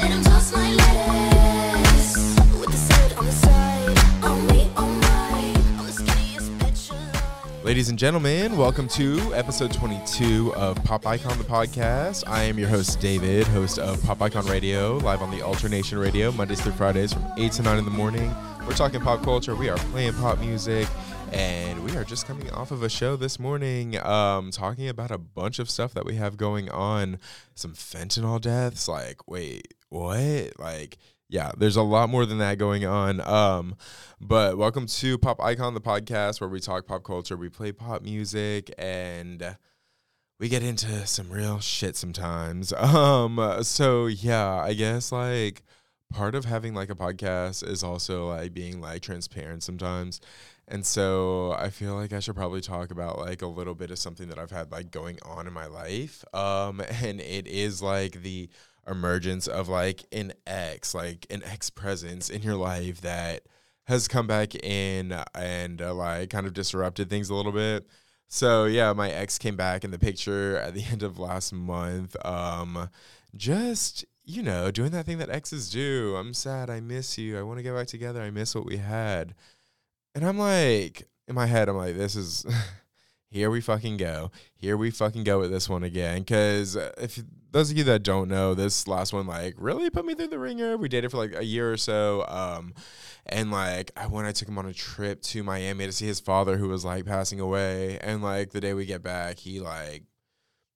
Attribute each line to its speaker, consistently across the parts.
Speaker 1: Let him toss my lettuce
Speaker 2: Ladies and gentlemen, welcome to episode 22 of Pop Icon the podcast. I am your host, David, host of Pop Icon Radio, live on the Alternation Radio, Mondays through Fridays from 8 to 9 in the morning. We're talking pop culture, we are playing pop music, and we are just coming off of a show this morning um, talking about a bunch of stuff that we have going on. Some fentanyl deaths. Like, wait, what? Like, yeah, there's a lot more than that going on. Um, but welcome to Pop Icon, the podcast where we talk pop culture, we play pop music, and we get into some real shit sometimes. Um, so yeah, I guess like part of having like a podcast is also like being like transparent sometimes. And so I feel like I should probably talk about like a little bit of something that I've had like going on in my life. Um, and it is like the emergence of like an ex, like an ex presence in your life that has come back in and uh, like kind of disrupted things a little bit. So yeah, my ex came back in the picture at the end of last month. Um, just you know, doing that thing that exes do. I'm sad. I miss you. I want to get back together. I miss what we had. And I'm like, in my head, I'm like, this is. Here we fucking go. Here we fucking go with this one again. Cause uh, if those of you that don't know, this last one like really put me through the ringer. We dated for like a year or so. Um, and like I when I took him on a trip to Miami to see his father who was like passing away. And like the day we get back, he like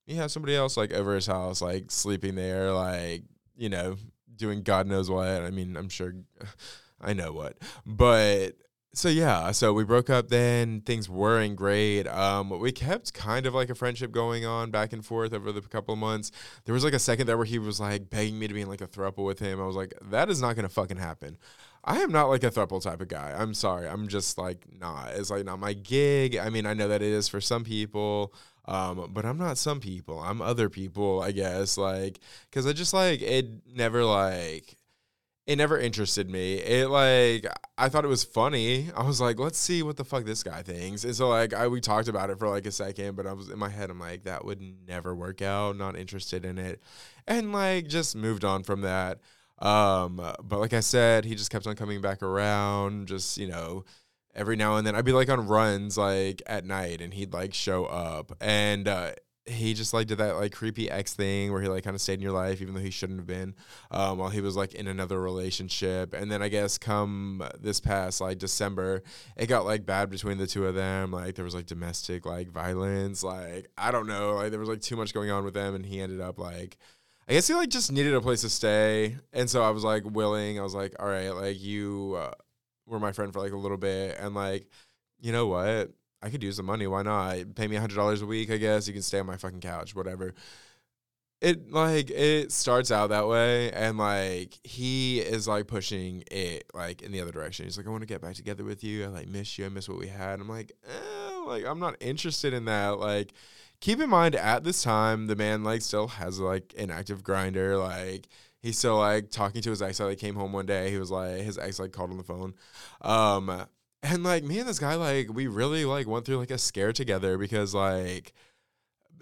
Speaker 2: he had somebody else like over his house, like sleeping there, like, you know, doing God knows what. I mean, I'm sure I know what. But so yeah, so we broke up then. Things weren't great. Um, we kept kind of like a friendship going on back and forth over the couple of months. There was like a second there where he was like begging me to be in like a throuple with him. I was like, that is not gonna fucking happen. I am not like a throuple type of guy. I'm sorry. I'm just like not. It's like not my gig. I mean, I know that it is for some people. Um, but I'm not some people. I'm other people, I guess. Like, cause I just like it never like it never interested me. It like I thought it was funny. I was like, let's see what the fuck this guy thinks. And so like I we talked about it for like a second, but I was in my head, I'm like, that would never work out. Not interested in it. And like just moved on from that. Um, but like I said, he just kept on coming back around, just, you know, every now and then. I'd be like on runs like at night and he'd like show up. And uh he just like did that like creepy ex thing where he like kind of stayed in your life even though he shouldn't have been um, while he was like in another relationship. And then i guess come this past like december it got like bad between the two of them. Like there was like domestic like violence. Like i don't know. Like there was like too much going on with them and he ended up like I guess he like just needed a place to stay, and so I was like willing. I was like, all right, like you uh, were my friend for like a little bit, and like, you know what? I could use the money. Why not? Pay me hundred dollars a week. I guess you can stay on my fucking couch, whatever. It like it starts out that way, and like he is like pushing it like in the other direction. He's like, I want to get back together with you. I like miss you. I miss what we had. I'm like, eh, like I'm not interested in that. Like, keep in mind at this time, the man like still has like an active Grindr. Like he's still like talking to his ex. I like came home one day. He was like his ex like called on the phone. Um, and like me and this guy, like we really like went through like a scare together because like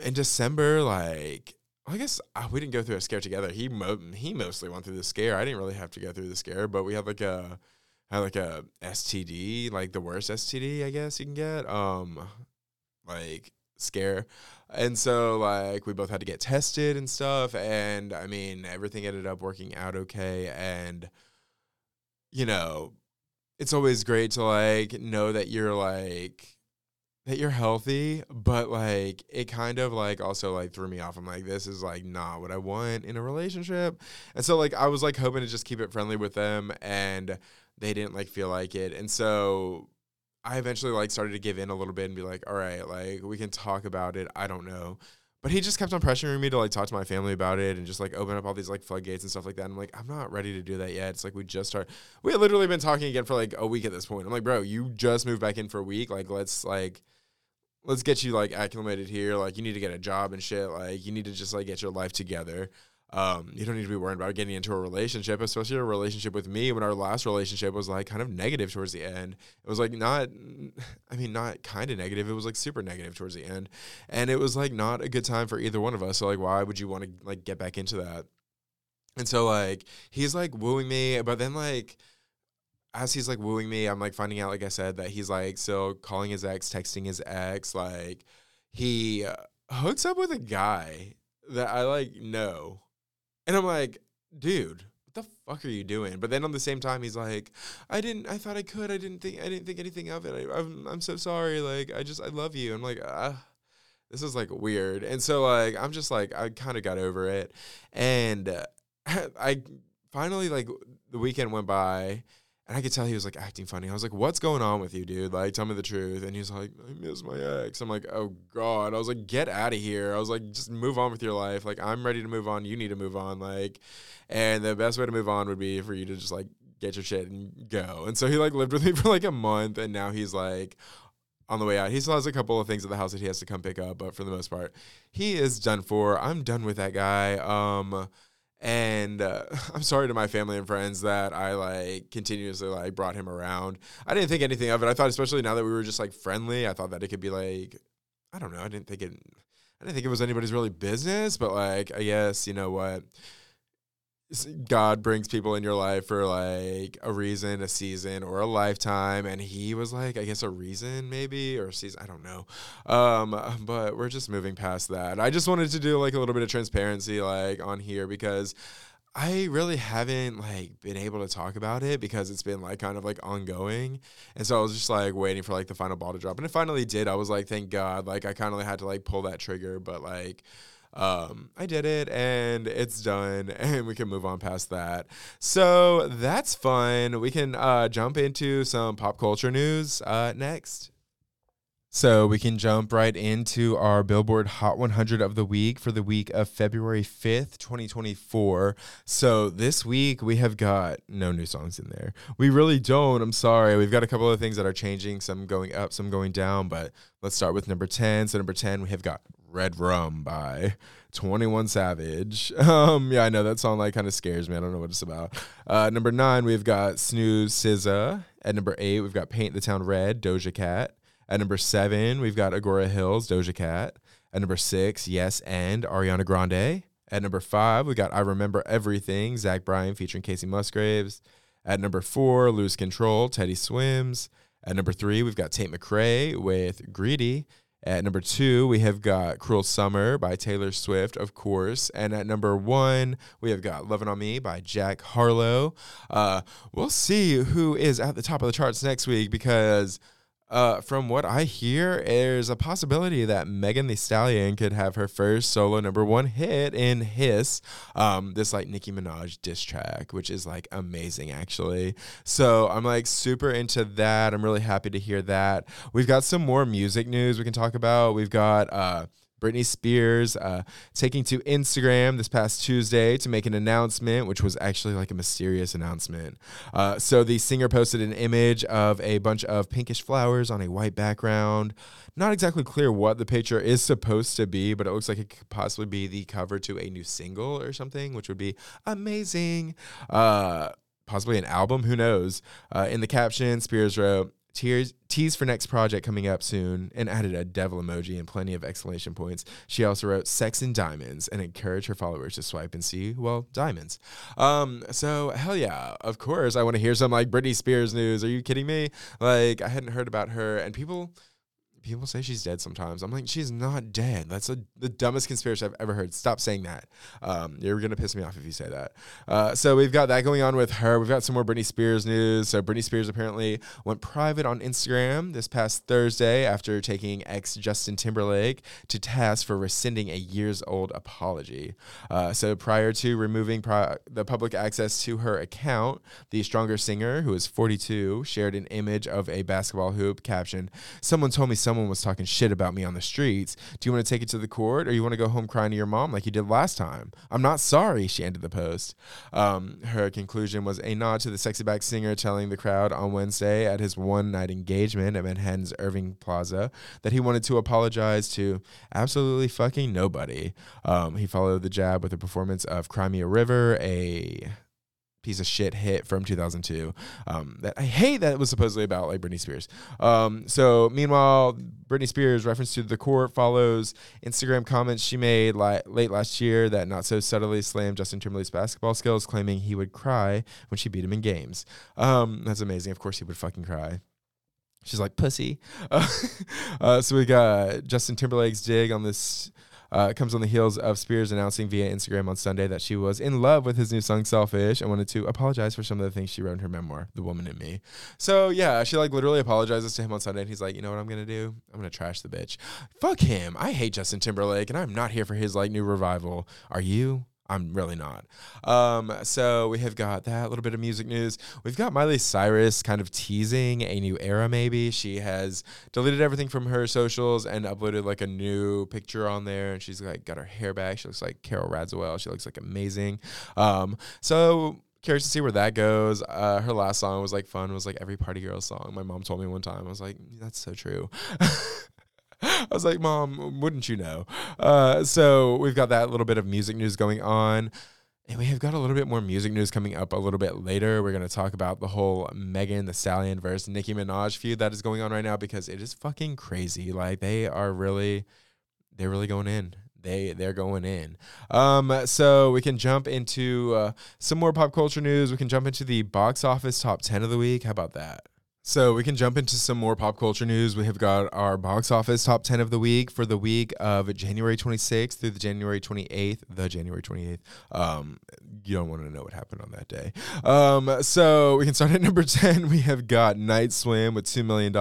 Speaker 2: in December, like I guess uh, we didn't go through a scare together. He mo- he mostly went through the scare. I didn't really have to go through the scare, but we had like a had like a STD, like the worst STD I guess you can get. Um, like scare. And so like we both had to get tested and stuff and I mean everything ended up working out okay and you know it's always great to like know that you're like that you're healthy, but like it kind of like also like threw me off. I'm like, this is like not what I want in a relationship. And so like I was like hoping to just keep it friendly with them and they didn't like feel like it. And so I eventually like started to give in a little bit and be like, all right, like we can talk about it. I don't know. But he just kept on pressuring me to like talk to my family about it and just like open up all these like floodgates and stuff like that. And I'm like, I'm not ready to do that yet. It's like we just start. We had literally been talking again for like a week at this point. I'm like, bro, you just moved back in for a week. Like, let's like, let's get you like acclimated here. Like you need to get a job and shit. Like you need to just like get your life together. Um, you don't need to be worried about getting into a relationship, especially a relationship with me when our last relationship was like kind of negative towards the end. It was like not, I mean, not kind of negative. It was like super negative towards the end. And it was like not a good time for either one of us. So like, why would you want to like get back into that? And so like, he's like wooing me, but then like, as he's like wooing me, I'm like finding out, like I said, that he's like still calling his ex, texting his ex. Like he uh, hooks up with a guy that I like know, and I'm like, dude, what the fuck are you doing? But then on the same time, he's like, I didn't, I thought I could, I didn't think, I didn't think anything of it. I, I'm, I'm so sorry. Like I just, I love you. I'm like, ah. This is like weird. And so like I'm just like I kind of got over it. And uh, I finally like the weekend went by and I could tell he was like acting funny. I was like, "What's going on with you, dude? Like, tell me the truth." And he's like, "I miss my ex." I'm like, "Oh God!" I was like, "Get out of here!" I was like, "Just move on with your life. Like, I'm ready to move on. You need to move on. Like, and the best way to move on would be for you to just like get your shit and go." And so he like lived with me for like a month, and now he's like on the way out. He still has a couple of things at the house that he has to come pick up, but for the most part, he is done for. I'm done with that guy. Um and uh, I'm sorry to my family and friends that I like continuously like brought him around. I didn't think anything of it. I thought, especially now that we were just like friendly, I thought that it could be like, I don't know. I didn't think it. I didn't think it was anybody's really business, but like, I guess you know what. God brings people in your life for like a reason, a season, or a lifetime. And he was like, I guess a reason maybe or a season. I don't know. Um, but we're just moving past that. I just wanted to do like a little bit of transparency like on here because I really haven't like been able to talk about it because it's been like kind of like ongoing. And so I was just like waiting for like the final ball to drop. And it finally did. I was like, thank God. Like I kind of had to like pull that trigger, but like um, I did it and it's done, and we can move on past that. So that's fun. We can uh, jump into some pop culture news uh, next. So we can jump right into our Billboard Hot 100 of the week for the week of February 5th, 2024. So this week we have got no new songs in there. We really don't. I'm sorry. We've got a couple of things that are changing, some going up, some going down, but let's start with number 10. So number 10, we have got Red Rum by 21 Savage. Um, yeah, I know that song like kind of scares me. I don't know what it's about. Uh, number nine, we've got Snooze SZA. At number eight, we've got Paint the Town Red, Doja Cat. At number seven, we've got Agora Hills, Doja Cat. At number six, Yes and Ariana Grande. At number five, we got I Remember Everything, Zach Bryan featuring Kacey Musgraves. At number four, Lose Control, Teddy Swims. At number three, we've got Tate McRae with Greedy. At number two, we have got Cruel Summer by Taylor Swift, of course. And at number one, we have got Lovin' on Me by Jack Harlow. Uh, we'll see who is at the top of the charts next week because uh, from what I hear, there's a possibility that Megan Thee Stallion could have her first solo number one hit in Hiss, um, this like Nicki Minaj diss track, which is like amazing actually. So I'm like super into that. I'm really happy to hear that. We've got some more music news we can talk about. We've got uh, Britney Spears uh, taking to Instagram this past Tuesday to make an announcement, which was actually like a mysterious announcement. Uh, so the singer posted an image of a bunch of pinkish flowers on a white background. Not exactly clear what the picture is supposed to be, but it looks like it could possibly be the cover to a new single or something, which would be amazing. Uh, possibly an album, who knows? Uh, in the caption, Spears wrote, Tears, tease for next project coming up soon and added a devil emoji and plenty of exclamation points. She also wrote sex and diamonds and encouraged her followers to swipe and see, well, diamonds. Um, so hell yeah, of course I want to hear some like Britney Spears news. Are you kidding me? Like I hadn't heard about her and people people say she's dead sometimes. I'm like, she's not dead. That's a, the dumbest conspiracy I've ever heard. Stop saying that. Um, you're gonna piss me off if you say that. Uh, so we've got that going on with her. We've got some more Britney Spears news. So Britney Spears apparently went private on Instagram this past Thursday after taking ex Justin Timberlake to task for rescinding a years old apology. Uh, so prior to removing pro- the public access to her account, the stronger singer, who is 42, shared an image of a basketball hoop captioned, "Someone told me so." Someone was talking shit about me on the streets. Do you want to take it to the court or you want to go home crying to your mom like you did last time? I'm not sorry, she ended the post. Um, her conclusion was a nod to the sexy back singer telling the crowd on Wednesday at his one night engagement at Manhattan's Irving Plaza that he wanted to apologize to absolutely fucking nobody. Um, he followed the jab with a performance of Cry Me a River, a piece of shit hit from 2002 um, that I hate that it was supposedly about like Britney Spears. Um, so meanwhile, Britney Spears reference to the court follows Instagram comments she made li- late last year that not so subtly slammed Justin Timberlake's basketball skills, claiming he would cry when she beat him in games. Um, that's amazing. Of course he would fucking cry. She's like pussy. Uh, uh, so we got Justin Timberlake's dig on this uh, comes on the heels of Spears announcing via Instagram on Sunday that she was in love with his new song "Selfish" and wanted to apologize for some of the things she wrote in her memoir, "The Woman in Me." So yeah, she like literally apologizes to him on Sunday, and he's like, "You know what I'm gonna do? I'm gonna trash the bitch. Fuck him. I hate Justin Timberlake, and I'm not here for his like new revival. Are you?" I'm really not. Um, so we have got that little bit of music news. We've got Miley Cyrus kind of teasing a new era. Maybe she has deleted everything from her socials and uploaded like a new picture on there, and she's like got her hair back. She looks like Carol Radziwill. She looks like amazing. Um, so curious to see where that goes. Uh, her last song was like fun. Was like every party girl song. My mom told me one time. I was like, that's so true. I was like, Mom, wouldn't you know? Uh, so we've got that little bit of music news going on. And we have got a little bit more music news coming up a little bit later. We're going to talk about the whole Megan Thee Stallion versus Nicki Minaj feud that is going on right now because it is fucking crazy. Like they are really, they're really going in. They they're going in. Um, so we can jump into uh, some more pop culture news. We can jump into the box office top ten of the week. How about that? So we can jump into some more pop culture news. We have got our box office top 10 of the week for the week of January 26th through the January 28th, the January 28th. Um, you don't want to know what happened on that day. Um, so we can start at number 10. We have got Night Swim with $2 million.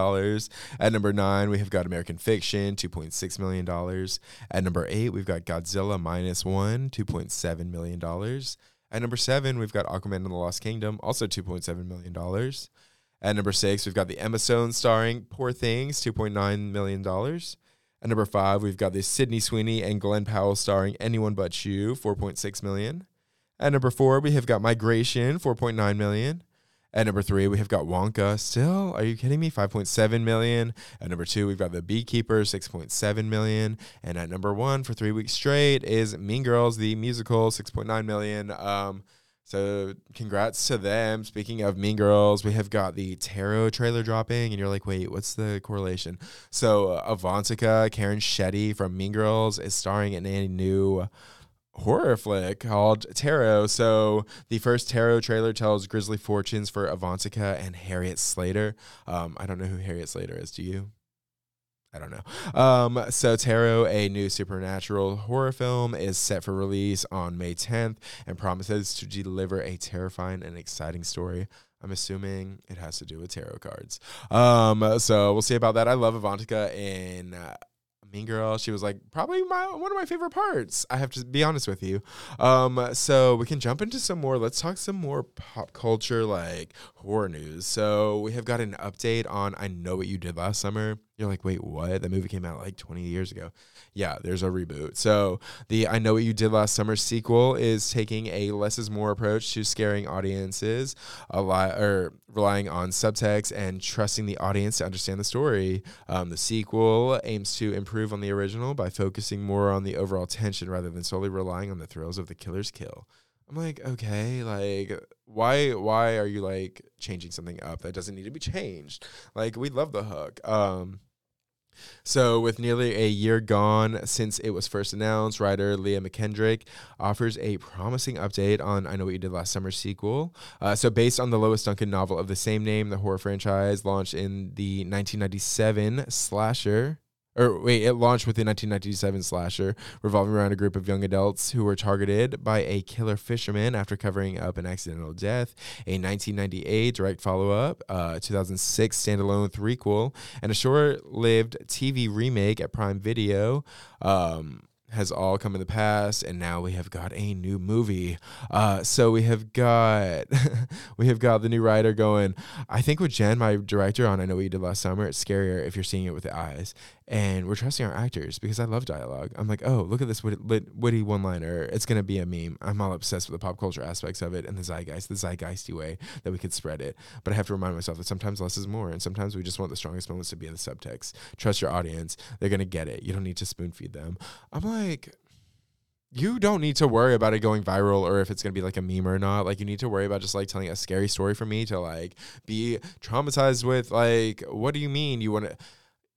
Speaker 2: At number 9, we have got American Fiction, $2.6 million. At number 8, we've got Godzilla Minus One, $2.7 million. At number 7, we've got Aquaman and the Lost Kingdom, also $2.7 million. At number six, we've got the Emma Stone starring Poor Things, $2.9 million. At number five, we've got the Sydney Sweeney and Glenn Powell starring Anyone But You, 4.6 million. At number four, we have got Migration, 4.9 million. At number three, we have got Wonka. Still, are you kidding me? 5.7 million. At number two, we've got The Beekeeper, 6.7 million. And at number one for three weeks straight is Mean Girls, the musical, 6.9 million. Um, so congrats to them. Speaking of Mean Girls, we have got the Tarot trailer dropping, and you're like, wait, what's the correlation? So uh, Avantika, Karen Shetty from Mean Girls is starring in a new horror flick called Tarot. So the first Tarot trailer tells grisly fortunes for Avantika and Harriet Slater. Um, I don't know who Harriet Slater is. Do you? I don't know. Um, so Tarot, a new supernatural horror film, is set for release on May 10th and promises to deliver a terrifying and exciting story. I'm assuming it has to do with tarot cards. Um, so we'll see about that. I love Avantika in uh, Mean Girl. She was like probably my one of my favorite parts. I have to be honest with you. Um, so we can jump into some more. Let's talk some more pop culture like horror news. So we have got an update on I Know What You Did Last Summer. You're like, wait, what? The movie came out like 20 years ago. Yeah, there's a reboot. So the I Know What You Did Last Summer sequel is taking a less is more approach to scaring audiences, a lot or relying on subtext and trusting the audience to understand the story. Um, the sequel aims to improve on the original by focusing more on the overall tension rather than solely relying on the thrills of the killer's kill. I'm like, okay, like why why are you like changing something up that doesn't need to be changed? Like we love the hook. Um so, with nearly a year gone since it was first announced, writer Leah McKendrick offers a promising update on I Know What You Did Last Summer sequel. Uh, so, based on the Lois Duncan novel of the same name, the horror franchise launched in the 1997 slasher or wait, it launched with the 1997 slasher revolving around a group of young adults who were targeted by a killer fisherman after covering up an accidental death. A 1998 direct follow-up, uh, 2006 standalone threequel, and a short-lived TV remake at Prime Video. Um, has all come in the past, and now we have got a new movie. Uh, so we have got we have got the new writer going. I think with Jen, my director, on I know what you did last summer. It's scarier if you're seeing it with the eyes, and we're trusting our actors because I love dialogue. I'm like, oh, look at this witty, witty one-liner. It's gonna be a meme. I'm all obsessed with the pop culture aspects of it and the zeitgeist, the zeitgeisty way that we could spread it. But I have to remind myself that sometimes less is more, and sometimes we just want the strongest moments to be in the subtext. Trust your audience; they're gonna get it. You don't need to spoon feed them. I'm like, you don't need to worry about it going viral or if it's going to be like a meme or not. Like you need to worry about just like telling a scary story for me to like be traumatized with like what do you mean you want to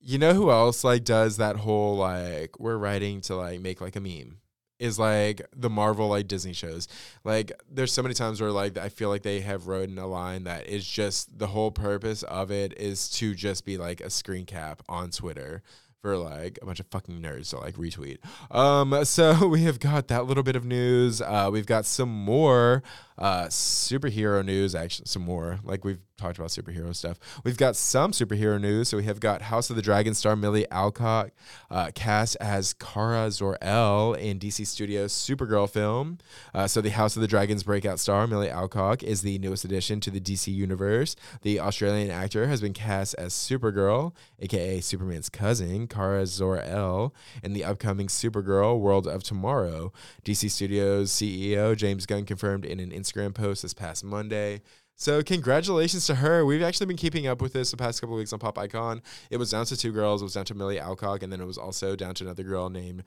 Speaker 2: you know who else like does that whole like we're writing to like make like a meme is like the Marvel like Disney shows. Like there's so many times where like I feel like they have written a line that is just the whole purpose of it is to just be like a screen cap on Twitter for like a bunch of fucking nerds to like retweet. Um, so we have got that little bit of news. Uh, we've got some more uh, superhero news. Actually, some more. Like we've talked about superhero stuff. We've got some superhero news. So we have got House of the Dragon star Milly Alcock uh, cast as Kara Zor-El in DC Studios' Supergirl film. Uh, so the House of the Dragons breakout star Milly Alcock is the newest addition to the DC universe. The Australian actor has been cast as Supergirl, aka Superman's cousin, Kara Zor-El, in the upcoming Supergirl World of Tomorrow. DC Studios CEO James Gunn confirmed in an Instagram post this past Monday. So congratulations to her. We've actually been keeping up with this the past couple weeks on Pop Icon. It was down to two girls. It was down to Milly Alcock, and then it was also down to another girl named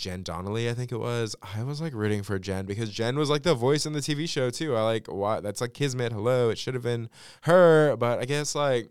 Speaker 2: Jen Donnelly, I think it was. I was like rooting for Jen because Jen was like the voice in the TV show too. I like what that's like Kismet. Hello, it should have been her, but I guess like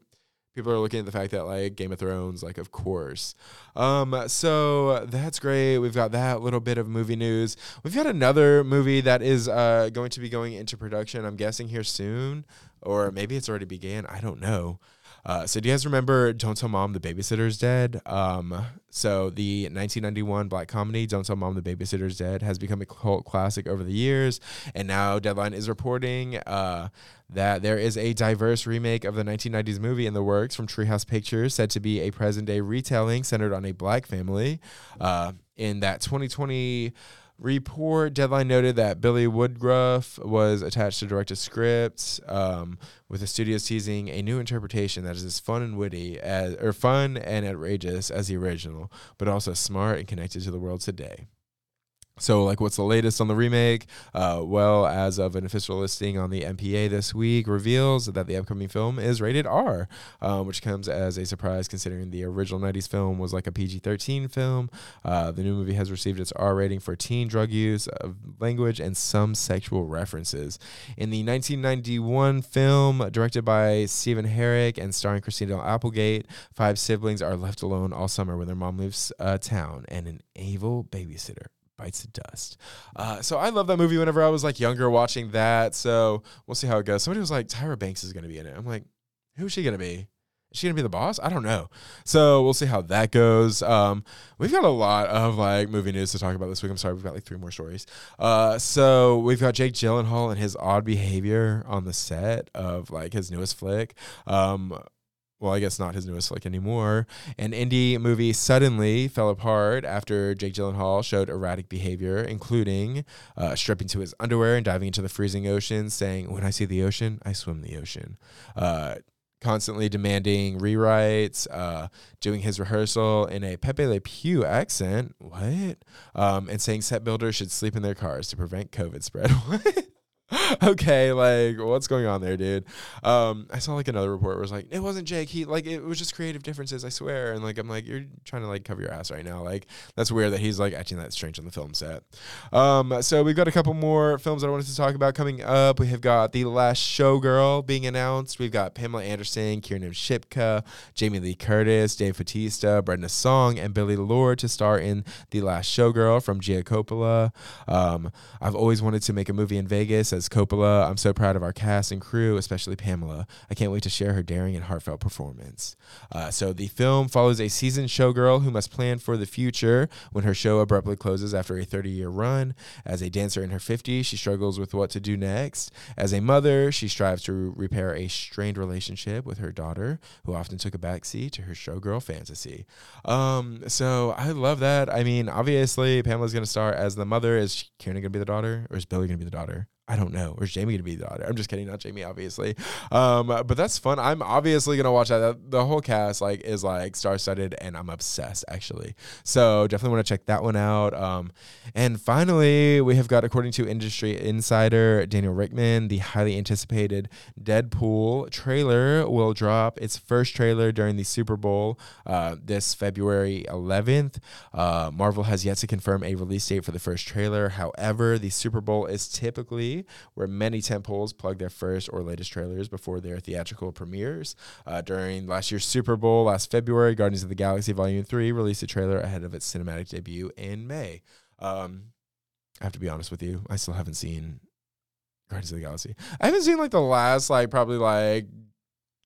Speaker 2: people are looking at the fact that like Game of Thrones, like of course. Um, so that's great. We've got that little bit of movie news. We've got another movie that is uh, going to be going into production. I'm guessing here soon, or maybe it's already began. I don't know. Uh, so do you guys remember Don't Tell Mom the Babysitter's Dead? Um, so the 1991 black comedy Don't Tell Mom the Babysitter's Dead has become a cult classic over the years, and now Deadline is reporting uh, that there is a diverse remake of the 1990s movie in the works from Treehouse Pictures, said to be a present-day retelling centered on a black family. Uh, in that 2020 report, Deadline noted that Billie Woodruff was attached to direct a script, um, with the studio teasing a new interpretation that is as fun and witty as, or fun and outrageous as the original, but also smart and connected to the world today. So, like, what's the latest on the remake? Uh, well, as of an official listing on the MPA this week, reveals that the upcoming film is rated R, um, which comes as a surprise considering the original 90s film was like a PG 13 film. Uh, the new movie has received its R rating for teen drug use, of language, and some sexual references. In the 1991 film, directed by Stephen Herek and starring Christina Applegate, five siblings are left alone all summer when their mom leaves uh, town and an evil babysitter bites the dust. Uh, so I love that movie whenever I was like younger watching that. So we'll see how it goes. Somebody was like, Tyra Banks is going to be in it. I'm like, who's she going to be? Is she gonna be the boss? I don't know. So we'll see how that goes. Um, we've got a lot of like movie news to talk about this week. I'm sorry, we've got like three more stories. Uh, so we've got Jake Gyllenhaal and his odd behavior on the set of like his newest flick. Um, well, I guess not his newest flick anymore. An indie movie suddenly fell apart after Jake Gyllenhaal showed erratic behavior, including uh, stripping to his underwear and diving into the freezing ocean, saying, When I see the ocean, I swim the ocean. Uh, constantly demanding rewrites, uh, doing his rehearsal in a Pepe Le Pew accent. What? Um, and saying set builders should sleep in their cars to prevent COVID spread. What? okay, like what's going on there, dude? Um, I saw like another report where it was like, it wasn't Jake. He like it was just creative differences, I swear. And like I'm like, you're trying to like cover your ass right now. Like that's weird that he's like acting that strange on the film set. Um, so we've got a couple more films that I wanted to talk about coming up. We have got The Last Showgirl being announced. We've got Pamela Anderson, Kiernan Shipka, Jamie Lee Curtis, Dave Bautista, Brenda Song, and Billie Lourd to star in The Last Showgirl from Gia Coppola. Um, I've always wanted to make a movie in Vegas as Coppola. I'm so proud of our cast and crew, especially Pamela. I can't wait to share her daring and heartfelt performance. Uh, so the film follows a seasoned showgirl who must plan for the future when her show abruptly closes after a 30 year run. As a dancer in her 50s, she struggles with what to do next. As a mother, she strives to repair a strained relationship with her daughter, who often took a backseat to her showgirl fantasy. Um, so I love that. I mean, obviously, Pamela's going to star as the mother. Is Kieran going to be the daughter, or is Billie going to be the daughter? I don't know. Or is Jamie to be the daughter? I'm just kidding, not Jamie, obviously. Um, but that's fun. I'm obviously to watch that. The whole cast like is like star studded, and I'm obsessed actually. So definitely want to check that one out. Um, and finally, we have got, according to industry insider Daniel Richtman, the highly anticipated Deadpool trailer will drop its first trailer during the Super Bowl uh, this February 11th. Uh, Marvel has yet to confirm a release date for the first trailer. However, the Super Bowl is typically where many temples plug their first or latest trailers before their theatrical premieres. Uh, during last year's Super Bowl, last February, Guardians of the Galaxy Volume 3 released a trailer ahead of its cinematic debut in May. Um, I have to be honest with you, I still haven't seen Guardians of the Galaxy. I haven't seen like the last, like, probably like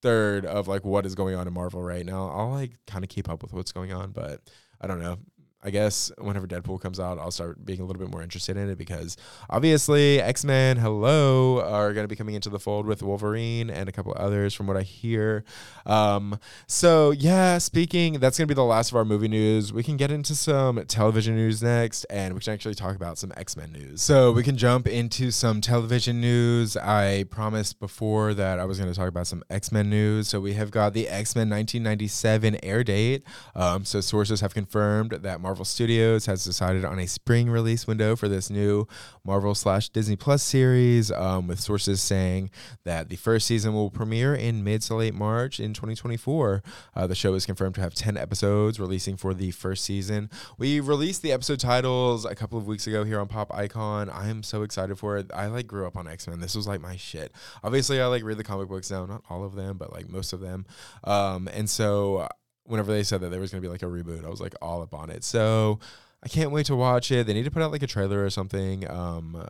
Speaker 2: third of like what is going on in Marvel right now. I'll like kind of keep up with what's going on, but I don't know. I guess whenever Deadpool comes out, I'll start being a little bit more interested in it because obviously X Men, hello, are going to be coming into the fold with Wolverine and a couple others from what I hear. Um, so, yeah, speaking, that's going to be the last of our movie news. We can get into some television news next and we can actually talk about some X Men news. So, we can jump into some television news. I promised before that I was going to talk about some X Men news. So, we have got the X Men 1997 air date. Um, so, sources have confirmed that Marvel Marvel Studios has decided on a spring release window for this new Marvel slash Disney Plus series, um, with sources saying that the first season will premiere in mid to late March in 2024. Uh, the show is confirmed to have 10 episodes releasing for the first season. We released the episode titles a couple of weeks ago here on Pop Icon. I am so excited for it. I like grew up on X Men. This was like my shit. Obviously, I like read the comic books now, not all of them, but like most of them. Um, and so whenever they said that there was going to be like a reboot, I was like all up on it. So I can't wait to watch it. They need to put out like a trailer or something. Um,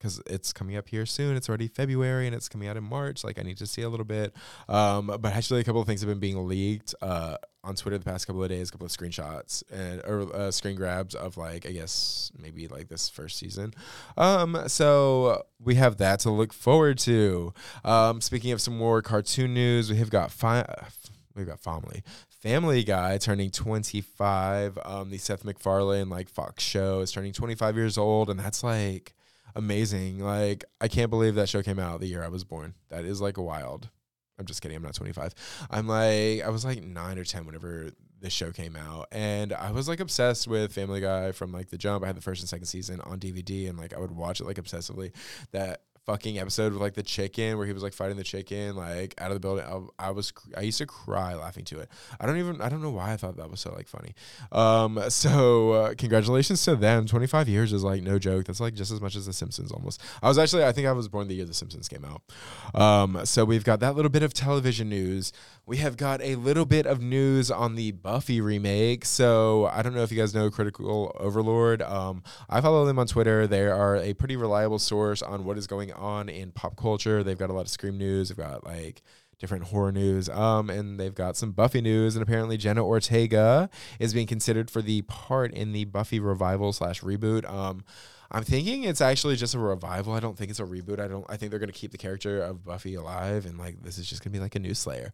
Speaker 2: because it's coming up here soon. It's already February and it's coming out in March. Like I need to see a little bit. Um, but actually, a couple of things have been being leaked uh, on Twitter the past couple of days. A couple of screenshots and or uh, screen grabs of like I guess maybe like this first season. Um, so we have that to look forward to. Um, speaking of some more cartoon news, we have got fi- we've got family Family Guy turning 25. Um, the Seth MacFarlane like Fox show is turning 25 years old, and that's like amazing. Like I can't believe that show came out the year I was born. That is like wild. I'm just kidding. I'm not 25. I'm like I was like nine or 10 whenever this show came out, and I was like obsessed with Family Guy from like the jump. I had the first and second season on DVD, and like I would watch it like obsessively. That fucking episode with like the chicken where he was like fighting the chicken like out of the building. I, I, was I used to cry laughing to it. I don't even I don't know why I thought that was so like funny. Um, so uh, congratulations to them. Twenty five years is like no joke. That's like just as much as The Simpsons almost. I was actually I think I was born the year The Simpsons came out. Um, so we've got that little bit of television news. We have got a little bit of news on the Buffy remake. So I don't know if you guys know Critical Overlord. Um, I follow them on Twitter. They are a pretty reliable source on what is going on in pop culture. They've got a lot of Scream news. They've got like different horror news. Um, and they've got some Buffy news, and apparently Jenna Ortega is being considered for the part in the Buffy revival slash reboot. Um, I'm thinking it's actually just a revival. I don't think it's a reboot. I don't. I think they're gonna keep the character of Buffy alive, and like this is just gonna be like a new Slayer.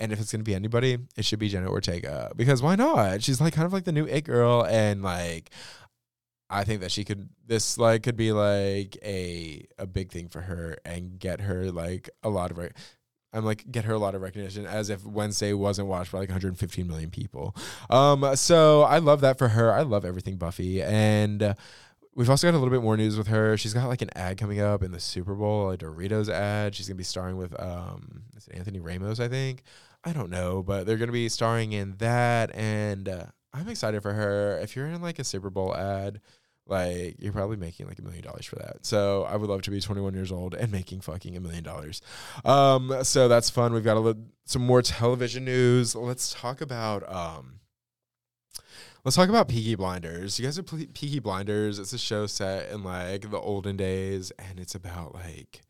Speaker 2: And if it's gonna be anybody, it should be Jenna Ortega because why not? She's like kind of like the new it girl, and like I think that she could this like could be like a a big thing for her and get her like a lot of I'm like get her a lot of recognition as if Wednesday wasn't watched by like 115 million people. Um so I love that for her. I love everything Buffy and We've also got a little bit more news with her. She's got like an ad coming up in the Super Bowl, a Doritos ad. She's gonna be starring with um, Anthony Ramos, I think. I don't know, but they're gonna be starring in that, and uh, I'm excited for her. If you're in like a Super Bowl ad, like you're probably making like a million dollars for that. So I would love to be 21 years old and making fucking a million dollars. Um, so that's fun. We've got a little, some more television news. Let's talk about um, Let's talk about Peaky Blinders. You guys are Pe- Peaky Blinders. It's a show set in like the olden days, and it's about like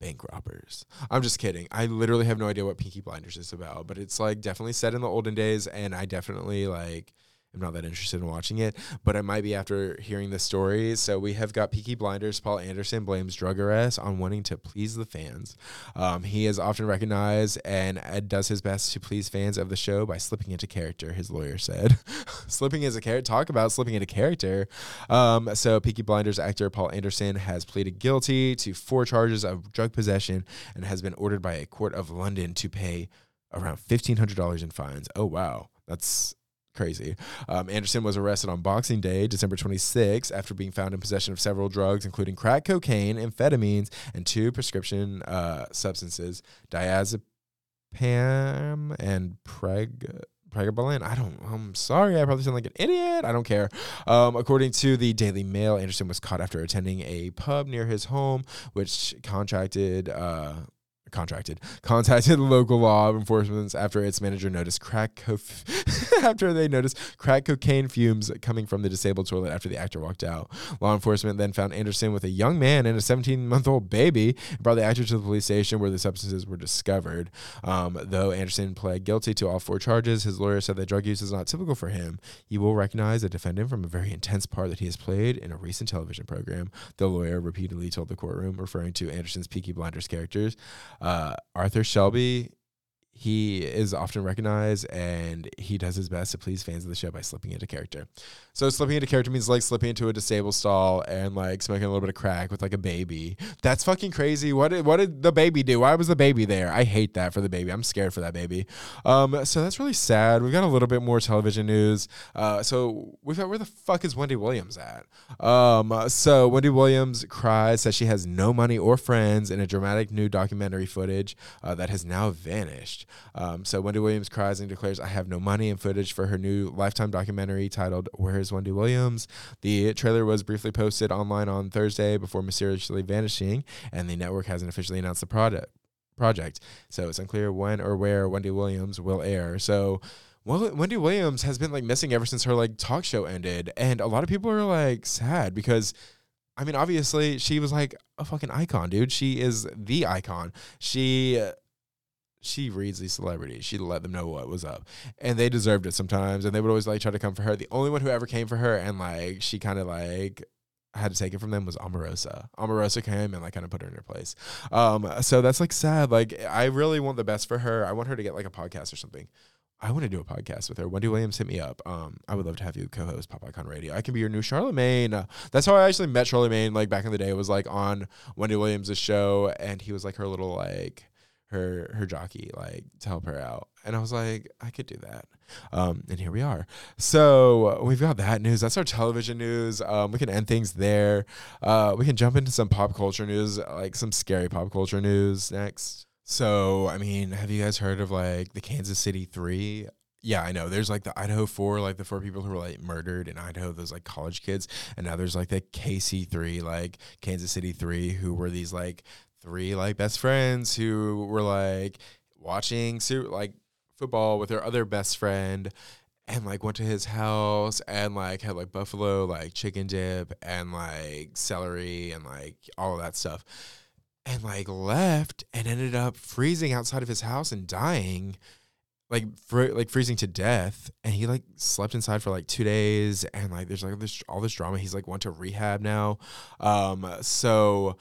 Speaker 2: bank robbers. I'm just kidding. I literally have no idea what Peaky Blinders is about, but it's like definitely set in the olden days, and I definitely like I'm not that interested in watching it, but I might be after hearing the story. So we have got Peaky Blinders. Paul Anderson blames drug arrest on wanting to please the fans. Um, he is often recognized and uh, does his best to please fans of the show by slipping into character. His lawyer said, "Slipping a character. Talk about slipping into character." Um, so Peaky Blinders actor Paul Anderson has pleaded guilty to four charges of drug possession and has been ordered by a court of London to pay around fifteen hundred dollars in fines. Oh wow, that's crazy. Um, Anderson was arrested on Boxing Day, December 26, after being found in possession of several drugs, including crack cocaine, amphetamines, and two prescription uh, substances, diazepam and preg. Pregabalin. I don't. I'm sorry. I probably sound like an idiot. I don't care. Um, according to the Daily Mail, Anderson was caught after attending a pub near his home, which contracted. Uh, contracted contacted local law enforcement after its manager noticed crack co- after they noticed crack cocaine fumes coming from the disabled toilet after the actor walked out. Law enforcement then found Anderson with a young man and a 17 month old baby and brought the actor to the police station where the substances were discovered. Um, though Anderson pled guilty to all four charges, his lawyer said that drug use is not typical for him. He will recognize the defendant from a very intense part that he has played in a recent television program. The lawyer repeatedly told the courtroom, referring to Anderson's Peaky Blinders characters. Uh, Arthur Shelby, he is often recognized and he does his best to please fans of the show by slipping into character. So slipping into character means like slipping into a disabled stall and like smoking a little bit of crack with like a baby. That's fucking crazy. What did what did the baby do? Why was the baby there? I hate that for the baby. I'm scared for that baby. Um, so that's really sad. We've got a little bit more television news. Uh, so we've got where the fuck is Wendy Williams at? Um, so Wendy Williams cries that she has no money or friends in a dramatic new documentary footage uh, that has now vanished. Um, so Wendy Williams cries and declares, "I have no money," in footage for her new Lifetime documentary titled "Where Is Wendy Williams?" The trailer was briefly posted online on Thursday before mysteriously vanishing, and the network hasn't officially announced the product project. So it's unclear when or where Wendy Williams will air. So. Well, Wendy Williams has been like missing ever since her like talk show ended, and a lot of people are like sad because I mean, obviously, she was like a fucking icon, dude. She is the icon. She she reads these celebrities. She let them know what was up, and they deserved it sometimes. And they would always like try to come for her. The only one who ever came for her and like she kind of like had to take it from them was Omarosa. Omarosa came and like kind of put her in her place. Um, so that's like sad. Like I really want the best for her. I want her to get like a podcast or something. I want to do a podcast with her. Wendy Williams hit me up. Um, I would love to have you co-host Pop Icon Radio. I can be your new Charlemagne. That's how I actually met Charlemagne. Like back in the day, it was like on Wendy Williams' show, and he was like her little like her her jockey, like to help her out. And I was like, I could do that. Um, and here we are. So we've got that news. That's our television news. Um, we can end things there. Uh, we can jump into some pop culture news, like some scary pop culture news next. So, I mean, have you guys heard of like the Kansas City Three? Yeah, I know. There's like the Idaho Four, like the four people who were like murdered in Idaho, those like college kids. And now there's like the KC Three, like Kansas City Three, who were these like three like best friends who were like watching like football with their other best friend and like went to his house and like had like buffalo like chicken dip and like celery and like all of that stuff and like left and ended up freezing outside of his house and dying like fr- like freezing to death. And he like slept inside for like two days and like there's like this all this drama. He's like went to rehab now. Um so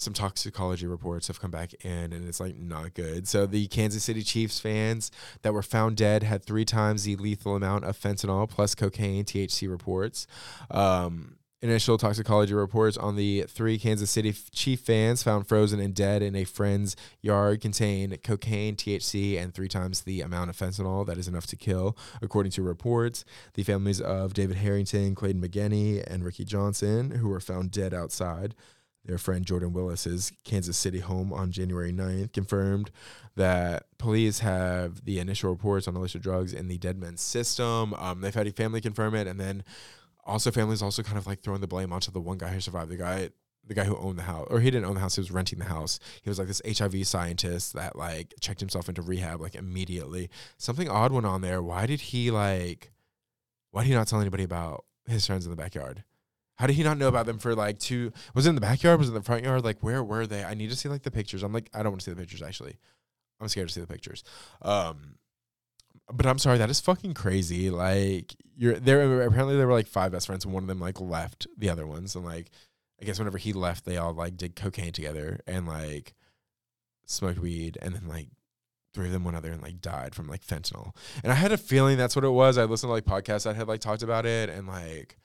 Speaker 2: some toxicology reports have come back in and it's like not good. So the Kansas City Chiefs fans that were found dead had three times the lethal amount of fentanyl plus cocaine THC reports. Um, initial toxicology reports on the three Kansas City Chief fans found frozen and dead in a friend's yard contain cocaine, THC, and three times the amount of fentanyl that is enough to kill, according to reports. The families of David Harrington, Clayton McGeeney, and Ricky Johnson, who were found dead outside their friend Jordan Willis's Kansas City home on January 9th confirmed that police have the initial reports on illicit drugs in the dead men's system. Um, they've had a family confirm it, and then also families also kind of like throwing the blame onto the one guy who survived. The guy, the guy who owned the house, or he didn't own the house; he was renting the house. He was like this HIV scientist that like checked himself into rehab like immediately. Something odd went on there. Why did he like? why did he not tell anybody about his friends in the backyard? How did he not know about them for like two? Was it in the backyard? Was it in the front yard? Like, where were they? I need to see like the pictures. I'm like, I don't want to see the pictures actually. I'm scared to see the pictures. Um, but I'm sorry, that is fucking crazy. Like, you're there. Apparently, there were like five best friends, and one of them like left the other ones, and like, I guess whenever he left, they all like did cocaine together and like smoked weed, and then like three of them went out there and like died from like fentanyl. And I had a feeling that's what it was. I listened to like podcasts that had like talked about it, and like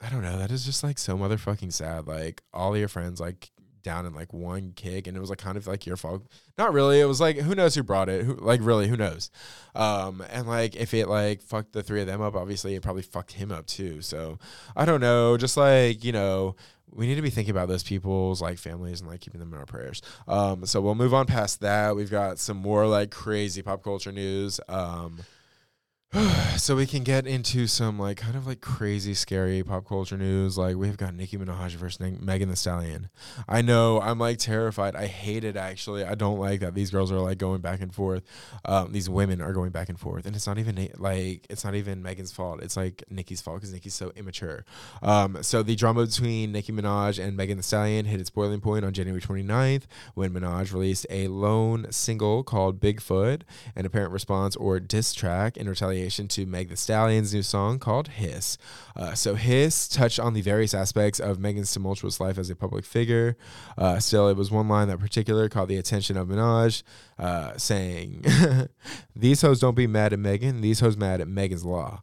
Speaker 2: I don't know. That is just like so motherfucking sad. Like all your friends like down in like one kick, and it was like kind of like your fault. Not really. It was like who knows who brought it. Who like really who knows? Um, and like if it like fucked the three of them up, obviously it probably fucked him up too. So I don't know. Just like you know. We need to be thinking about those people's like families and like keeping them in our prayers. Um, so we'll move on past that. We've got some more like crazy pop culture news. Um, so we can get into some like kind of like crazy scary pop culture news. Like we've got nicki minaj versus Ne- megan thee stallion. I know i'm like terrified. I hate it actually. I don't like that these girls are like going back and forth. Um, these women are going back and forth. And it's not even like it's not even megan's fault. It's like nicki's fault because nicki's so immature. Um, so the drama between nicki minaj and megan thee stallion hit its boiling point on january 29th when minaj released a lone single called bigfoot an apparent response or diss track in retaliation to Meg the Stallion's new song called Hiss. Uh, so Hiss touched on the various aspects of Megan's tumultuous life as a public figure. Uh, still, it was one line that particular caught the attention of Minaj, uh, saying, "These hoes don't be mad at Megan. These hoes mad at Megan's law."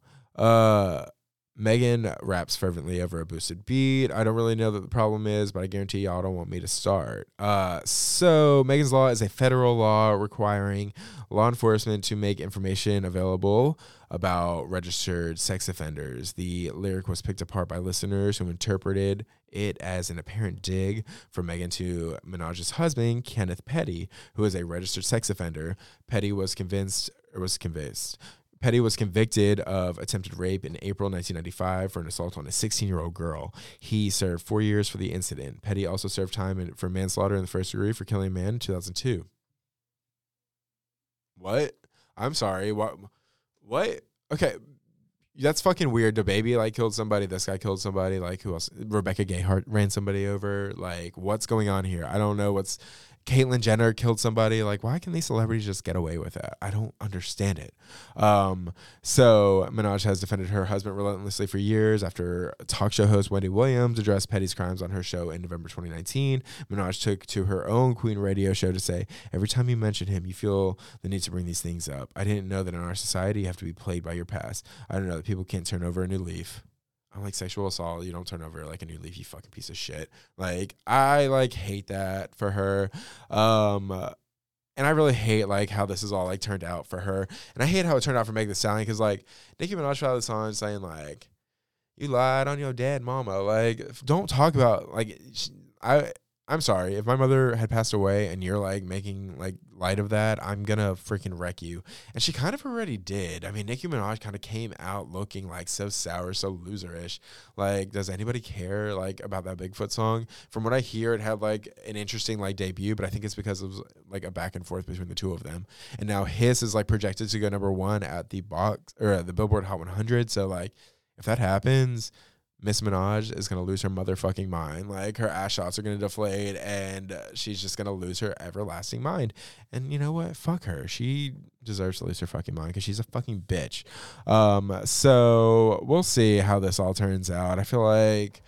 Speaker 2: Megan raps fervently over a boosted beat. I don't really know what the problem is, but I guarantee y'all don't want me to start. Uh, so, Megan's Law is a federal law requiring law enforcement to make information available about registered sex offenders. The lyric was picked apart by listeners who interpreted it as an apparent dig from Megan to Minaj's husband, Kenneth Petty, who is a registered sex offender. Petty was convinced was convinced Petty was convicted of attempted rape in April 1995 for an assault on a 16 year old girl. He served four years for the incident. Petty also served time in, for manslaughter in the first degree for killing a man in 2002. What? I'm sorry. What? What? Okay. That's fucking weird. The baby like killed somebody. This guy killed somebody. Like who else? Rebecca Gayheart ran somebody over. Like what's going on here? I don't know what's Caitlyn Jenner killed somebody. Like, why can these celebrities just get away with it? I don't understand it. Um, so Minaj has defended her husband relentlessly for years after talk show host Wendy Williams addressed Petty's crimes on her show in November 2019. Minaj took to her own Queen radio show to say, Every time you mention him, you feel the need to bring these things up. I didn't know that in our society you have to be played by your past. I don't know that people can't turn over a new leaf. I'm like sexual assault. You don't turn over like a new leaf, you fucking piece of shit. Like I like hate that for her. Um and I really hate like how this is all like turned out for her. And I hate how it turned out for Meg the Stallion because like Nicki Minaj put out the song saying like you lied on your dead mama. Like don't talk about like sh- I I'm sorry if my mother had passed away and you're like making like light of that, I'm gonna freaking wreck you. And she kind of already did. I mean, Nicki Minaj kind of came out looking like so sour, so loserish. Like, does anybody care like about that Bigfoot song? From what I hear, it had like an interesting like debut, but I think it's because it was like a back and forth between the two of them. And now Hiss is like projected to go number one at the box or the Billboard Hot 100. So like, if that happens Miss Minaj is gonna lose her motherfucking mind. Like her ass shots are gonna deflate, and she's just gonna lose her everlasting mind. And you know what? Fuck her. She deserves to lose her fucking mind because she's a fucking bitch. Um, so we'll see how this all turns out. I feel like.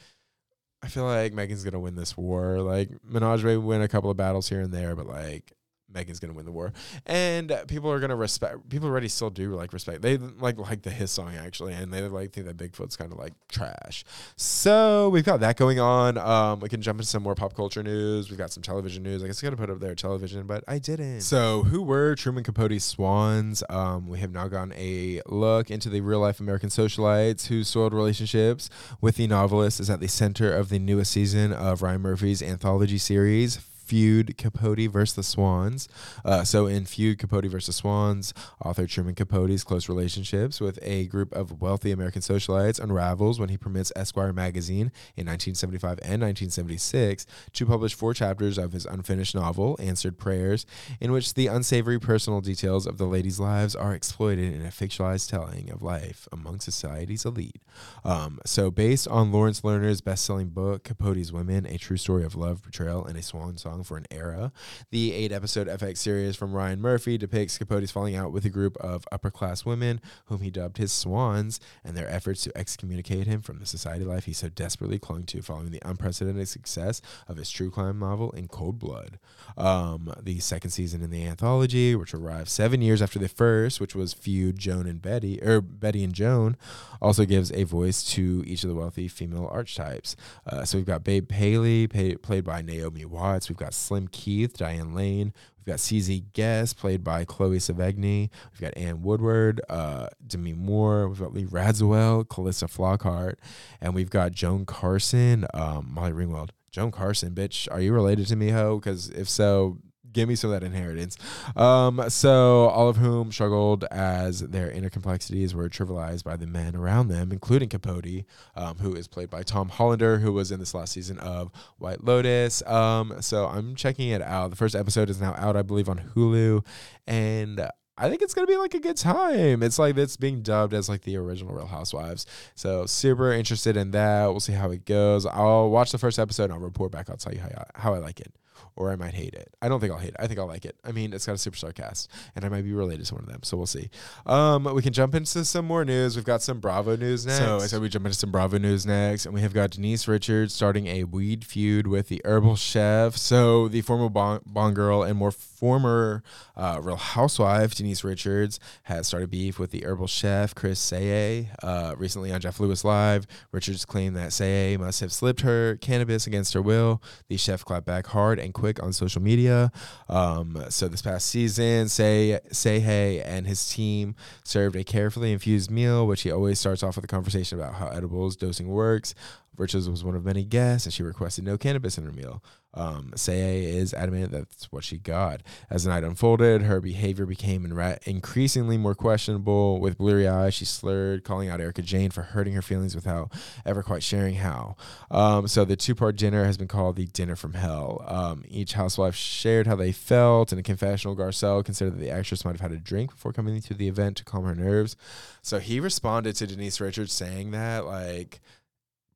Speaker 2: I feel like Megan's gonna win this war. Like Minaj may win a couple of battles here and there, but like Megan's gonna win the war, and people are gonna respect. People already still do like respect. They like like the Hiss song actually, and they like think that Bigfoot's kind of like trash. So we've got that going on. Um, we can jump into some more pop culture news. We've got some television news. I guess I gotta put up there television, but I didn't. So who were Truman Capote's swans? Um, we have now gotten a look into the real life American socialites whose soiled relationships with the novelist is at the center of the newest season of Ryan Murphy's anthology series Feud Capote versus the Swans. Uh, so, in Feud Capote versus Swans, author Truman Capote's close relationships with a group of wealthy American socialites unravels when he permits Esquire magazine in 1975 and 1976 to publish four chapters of his unfinished novel, Answered Prayers, in which the unsavory personal details of the ladies' lives are exploited in a fictionalized telling of life among society's elite. Um, so, based on Laurence Leamer's best selling book, Capote's Women A True Story of Love, Betrayal, and a Swan Song for an Era, the eight episode FX series from Ryan Murphy depicts Capote's falling out with a group of upper class women whom he dubbed his swans and their efforts to excommunicate him from the society life he so desperately clung to following the unprecedented success of his true crime novel in Cold Blood. Um, the second season in the anthology, which arrived seven years after the first, which was Feud Joan and Betty, or Betty and Joan, also gives a voice to each of the wealthy female archetypes. Uh, so we've got Babe Paley, pay, played by Naomi Watts. We've got Slim Keith, Diane Lane. We've got CZ Guest, played by Chloe Sevigny. We've got Anne Woodward, uh, Demi Moore. We've got Lee Radziwill, Calista Flockhart. And we've got Joan Carson, um, Molly Ringwald. Joan Carson, bitch, are you related to me, ho? Because if so, give me some of that inheritance. Um, so all of whom struggled as their inner complexities were trivialized by the men around them, including Capote, um, who is played by Tom Hollander, who was in this last season of White Lotus. Um, so I'm checking it out. The first episode is now out, I believe, on Hulu, and I think it's gonna be like a good time. It's like it's being dubbed as like the original Real Housewives. So super interested in that. We'll see how it goes. I'll watch the first episode and I'll report back. I'll tell you how how I like it, or I might hate it. I don't think I'll hate it. I think I'll like it. I mean, it's got a superstar cast, and I might be related to one of them. So we'll see. Um, we can jump into some more news. We've got some Bravo news next. So I said we jump into some Bravo news next, and we have got Denise Richards starting a weed feud with the herbal chef. So the former Bond, Bond girl and more former uh, Real Housewife Denise Richards has started beef with the herbal chef Chris Sayegh. Uh, recently on Jeff Lewis Live, Richards claimed that Sayegh must have slipped her cannabis against her will. The chef clapped back hard and quick on social media. Um, so this past season, Say Sayegh and his team served a carefully infused meal, which he always starts off with a conversation about how edibles dosing works. Richards was one of many guests, and she requested no cannabis in her meal. Um, Sayegh is adamant that's what she got. As the night unfolded, her behavior became increasingly more questionable. With bleary eyes, she slurred, calling out Erika Jayne for hurting her feelings without ever quite sharing how. Um, so the two-part dinner has been called the Dinner from Hell. Um, each housewife shared how they felt. In a confessional, Garcelle considered that the actress might have had a drink before coming to the event to calm her nerves. So he responded to Denise Richards saying that, like,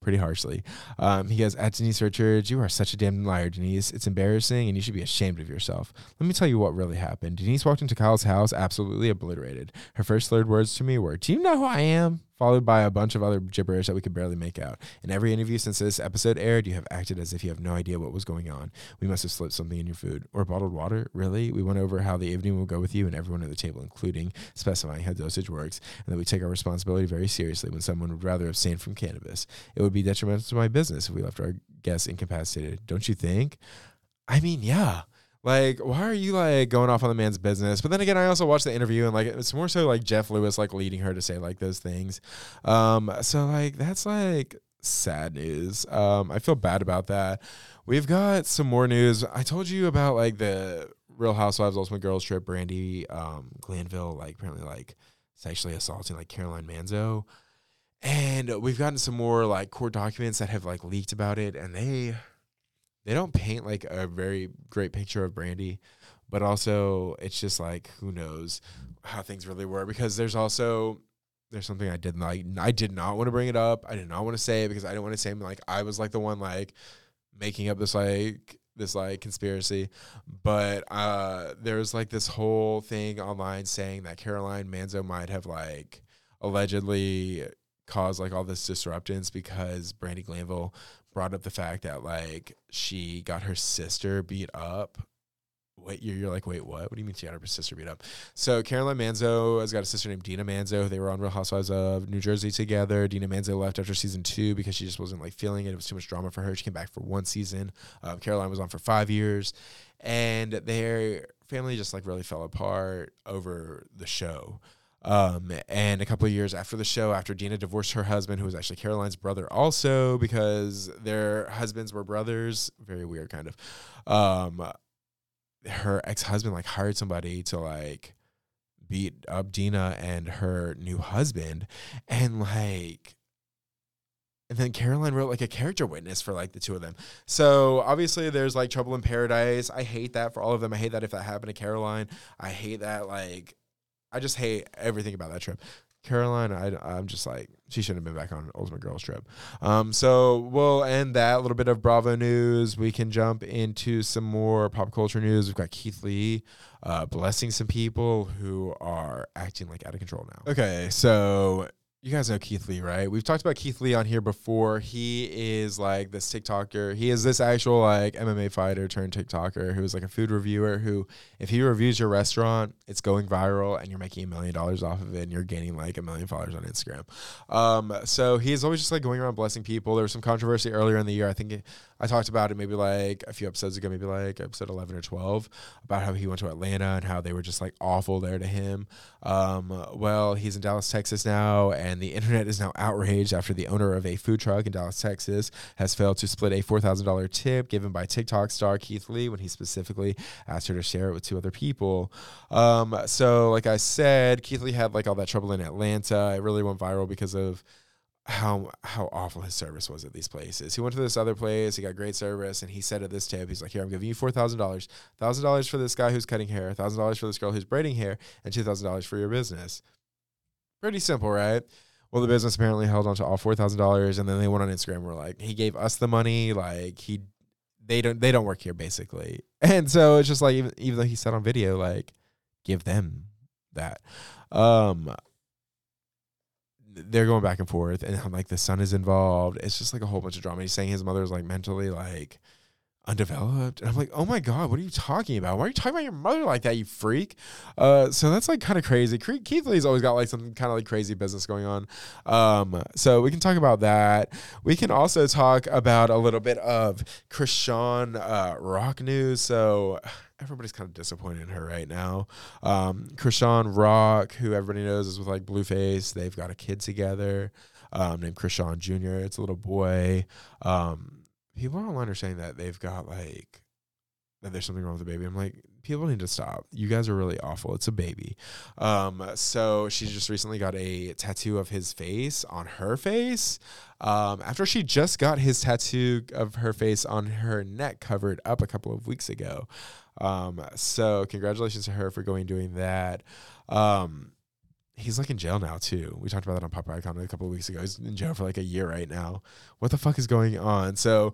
Speaker 2: pretty harshly. Um, he goes, At Denise Richards, you are such a damn liar, Denise. It's embarrassing and you should be ashamed of yourself. Let me tell you what really happened. Denise walked into Kyle's house absolutely obliterated. Her first slurred words to me were, Do you know who I am? Followed by a bunch of other gibberish that we could barely make out. In every interview since this episode aired, you have acted as if you have no idea what was going on. We must have slipped something in your food. Or bottled water? Really? We went over how the evening will go with you and everyone at the table, including specifying how dosage works, and that we take our responsibility very seriously when someone would rather abstain from cannabis. It would be detrimental to my business if we left our guests incapacitated. Don't you think? I mean, yeah. Like, why are you like going off on the man's business? But then again, I also watched the interview and like it's more so like Jeff Lewis like leading her to say like those things. Um, so like that's like sad news. Um, I feel bad about that. We've got some more news. I told you about like the Real Housewives Ultimate Girls Trip, Brandi, um, Glanville, like apparently like sexually assaulting like Caroline Manzo. And we've gotten some more like court documents that have like leaked about it, and they they don't paint like a very great picture of Brandi, but also it's just like who knows how things really were because there's also there's something I did not like. I did not want to bring it up. I did not want to say it because I didn't want to say like I was like the one like making up this like this like conspiracy. But uh there's like this whole thing online saying that Caroline Manzo might have like allegedly caused like all this disruptance because Brandi Glanville brought up the fact that like she got her sister beat up. Wait, you're, you're like, wait, what? What do you mean she got her sister beat up? So Caroline Manzo has got a sister named Dina Manzo. They were on Real Housewives of New Jersey together. Dina Manzo left after season two because she just wasn't like feeling it. It was too much drama for her. She came back for one season. Um, Caroline was on for five years, and their family just like really fell apart over the show. Um, and a couple of years after the show, after Dina divorced her husband, who was actually Caroline's brother, also because their husbands were brothers, very weird, kind of. Um, her ex husband like hired somebody to like beat up Dina and her new husband, and like and then Caroline wrote like a character witness for like the two of them. So obviously there's like trouble in paradise. I hate that for all of them. I hate that if that happened to Caroline. I hate that like I just hate everything about that trip. Caroline, I, I'm just like she shouldn't have been back on Ultimate Girls Trip. Um, so we'll end that little bit of Bravo news. We can jump into some more pop culture news. We've got Keith Lee uh, blessing some people who are acting like out of control now. Okay, so you guys know Keith Lee, right? We've talked about Keith Lee on here before. He is like this TikToker. He is this actual like MMA fighter turned TikToker who is like a food reviewer who, if he reviews your restaurant, it's going viral and you're making a million dollars off of it and you're gaining like a million followers on Instagram. Um, so he's always just like going around blessing people. There was some controversy earlier in the year. I think I talked about it maybe like a few episodes ago, maybe like episode 11 or 12, about how he went to Atlanta and how they were just like awful there to him. Um, well, he's in Dallas, Texas now, and the internet is now outraged after the owner of a food truck in Dallas, Texas, has failed to split a $4,000 tip given by TikTok star Keith Lee when he specifically asked her to share it with two other people. Um, so, like I said, Keith Lee had like all that trouble in Atlanta. It really went viral because of how how awful his service was at these places. He went to this other place, he got great service, and he said at this tip, he's like, "Here, I'm giving you four thousand dollars, thousand dollars for this guy who's cutting hair, thousand dollars for this girl who's braiding hair, and two thousand dollars for your business." Pretty simple, right? Well, the business apparently held on to all four thousand dollars, and then they went on Instagram. Were like, he gave us the money, like he, they don't, they don't work here, basically. And so it's just like, even even though he said on video, like, give them that. Um, they're going back and forth, and I'm like, the son is involved. It's just like a whole bunch of drama. He's saying his mother's like mentally like undeveloped, and I'm like, oh my god, what are you talking about? Why are you talking about your mother like that, you freak? Uh, so that's like kind of crazy. Keith Lee's always got like some kind of like crazy business going on. Um, so we can talk about that. We can also talk about a little bit of Chrisean uh, Rock news. So everybody's kind of disappointed in her right now. Um, Chrisean Rock, who everybody knows is with like Blueface, they've got a kid together um, named Chrisean Jr. It's a little boy. Um, people online are saying that they've got like that there's something wrong with the baby. I'm like, people need to stop. You guys are really awful. It's a baby. Um, so she just recently got a tattoo of his face on her face. Um, after she just got his tattoo of her face on her neck covered up a couple of weeks ago. Um, so congratulations to her for going doing that. Um, he's like in jail now too. We talked about that on Pop Icon a couple of weeks ago. He's in jail for like a year right now. What the fuck is going on? So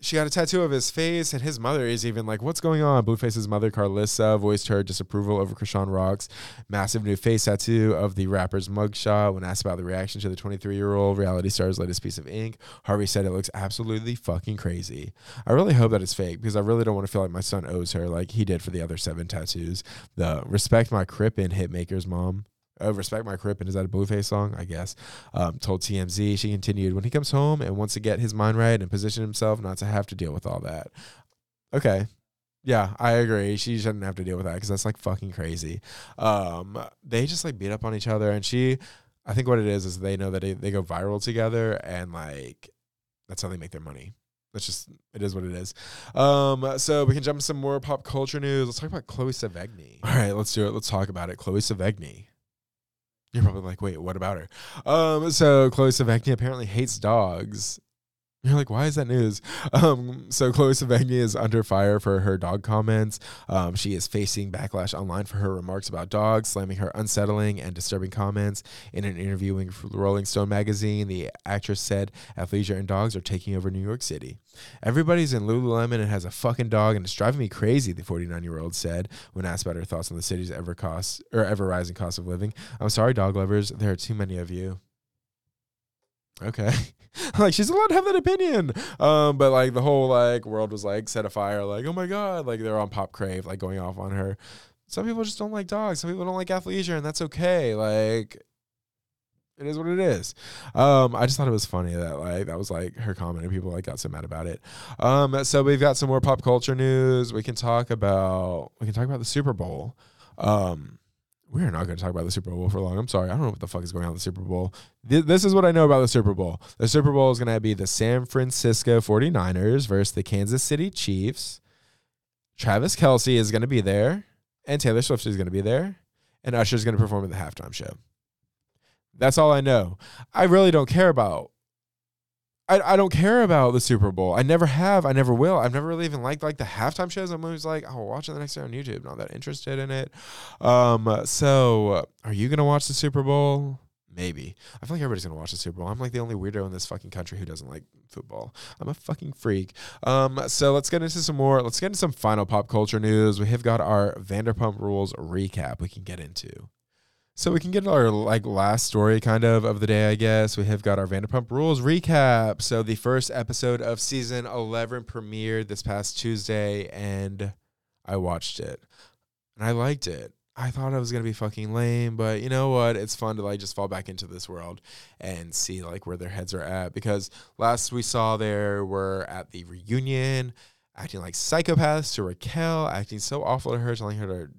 Speaker 2: she got a tattoo of his face, and his mother is even like, "What's going on?" Blueface's mother, Karlissa, voiced her disapproval over Chrisean Rock's massive new face tattoo of the rapper's mugshot. When asked about the reaction to the 23-year-old reality star's latest piece of ink, Harvey said it looks absolutely fucking crazy. I really hope that it's fake because I really don't want to feel like my son owes her like he did for the other seven tattoos. The respect my Crippen hitmaker's mom uh, respect my crip and is that a blueface song i guess um, told tmz she continued when he comes home and wants to get his mind right and position himself not to have to deal with all that okay yeah i agree she shouldn't have to deal with that because that's like fucking crazy um, they just like beat up on each other and she i think what it is is they know that they, go viral together and like that's how they make their money that's just it is what it is. Um, so we can jump some more pop culture news. Let's talk about Chloe Sevigny. All right, let's do it. Let's talk about it. Chloe Sevigny. You're probably like, wait, what about her? Um, so Chloe Sevigny apparently hates dogs. You're like, why is that news? Um, so Chloe Sevigny is under fire for her dog comments. Um, she is facing backlash online for her remarks about dogs, slamming her unsettling and disturbing comments. In an interview with Rolling Stone magazine, the actress said athleisure and dogs are taking over New York City. Everybody's in Lululemon and has a fucking dog, and it's driving me crazy. The 49 year old said when asked about her thoughts on the city's ever cost or ever rising cost of living. I'm sorry, dog lovers. There are too many of you. Okay. like she's allowed to have that opinion. Um, but like the whole like world was like set afire, like, oh my god, like they're on Pop Crave, like going off on her. Some people just don't like dogs. Some people don't like athleisure, and that's okay. Like it is what it is. Um, I just thought it was funny that like that was like her comment and people like got so mad about it. Um, so we've got some more pop culture news. We can talk about we can talk about the Super Bowl. Um, we're not going to talk about the Super Bowl for long. I'm sorry. I don't know what the fuck is going on with the Super Bowl. Th- this is what I know about the Super Bowl. The Super Bowl is going to be the San Francisco 49ers versus the Kansas City Chiefs. Travis Kelce is going to be there, and Taylor Swift is going to be there, and Usher is going to perform at the halftime show. That's all I know. I really don't care about I, I don't care about the Super Bowl. I never have. I never will. I've never really even liked like the halftime shows. I'm always like, I'll watch it the next day on YouTube. Not that interested in it. Um. So, are you gonna watch the Super Bowl? Maybe. I feel like everybody's gonna watch the Super Bowl. I'm like the only weirdo in this fucking country who doesn't like football. I'm a fucking freak. Um. So let's get into some more. Let's get into some final pop culture news. We have got our Vanderpump Rules recap. We can get into. So we can get our like last story kind of of the day, I guess. We have got our Vanderpump Rules recap. So the first episode of season 11 premiered this past Tuesday and I watched it. And I liked it. I thought it was going to be fucking lame, but you know what? It's fun to like just fall back into this world and see like where their heads are at because last we saw there were at the reunion acting like psychopaths to Raquel, acting so awful to her, telling her to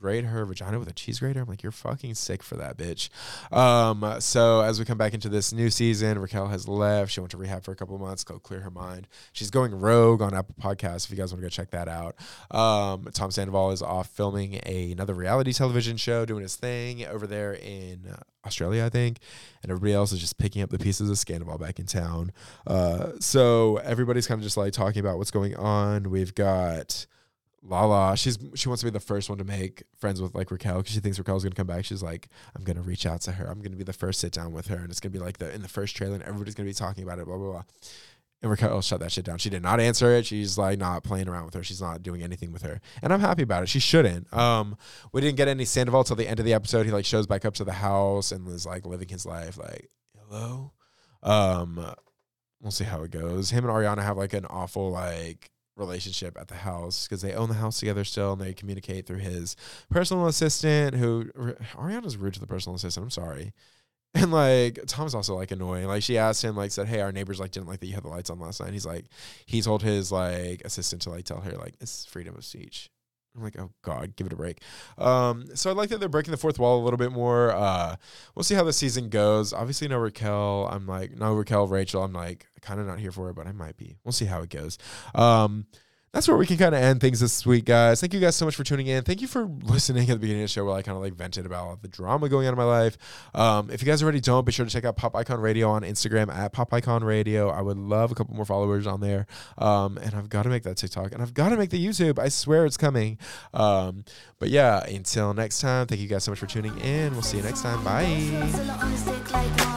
Speaker 2: grate her vagina with a cheese grater. I'm like, you're fucking sick for that, bitch. Um, so as we come back into this new season, Raquel has left. She went to rehab for a couple months, go clear her mind. She's going rogue on Apple Podcasts. If you guys want to go check that out, um, Tom Sandoval is off filming a, another reality television show, doing his thing over there in Australia, I think, and everybody else is just picking up the pieces of Sandoval back in town. Uh, so everybody's kind of just like talking about what's going on. We've got. Lala, she's she wants to be the first one to make friends with like Raquel because she thinks Raquel's gonna come back. She's like, I'm gonna reach out to her. I'm gonna be the first sit down with her, and it's gonna be like the in the first trailer, and everybody's gonna be talking about it. Blah blah blah. And Raquel shut that shit down. She did not answer it. She's like not playing around with her. She's not doing anything with her, and I'm happy about it. She shouldn't. Um, we didn't get any Sandoval till the end of the episode. He like shows back up to the house and was like living his life. Like, hello. Um, we'll see how it goes. Him and Ariana have like an awful like relationship at the house because they own the house together still and they communicate through his personal assistant who Ariana's rude to the personal assistant. I'm sorry. And like Tom's also like annoying. Like she asked him, like said, Hey, our neighbors like didn't like that you had the lights on last night. He's like he told his like assistant to like tell her like it's freedom of speech. I'm like, oh God, give it a break. Um, so I like that they're breaking the fourth wall a little bit more. Uh, we'll see how the season goes. Obviously, no Raquel. I'm like, no Raquel, Rachel. I'm like, kind of not here for it, but I might be. We'll see how it goes. Um, that's where we can kind of end things this week, guys. Thank you guys so much for tuning in. Thank you for listening at the beginning of the show where I kind of like vented about all the drama going on in my life. Um, if you guys already don't, be sure to check out Pop Icon Radio on Instagram at Pop Icon Radio. I would love a couple more followers on there. Um, and I've got to make that TikTok and I've got to make the YouTube. I swear it's coming. Um, but yeah, until next time, thank you guys so much for tuning in. We'll see you next time. Bye.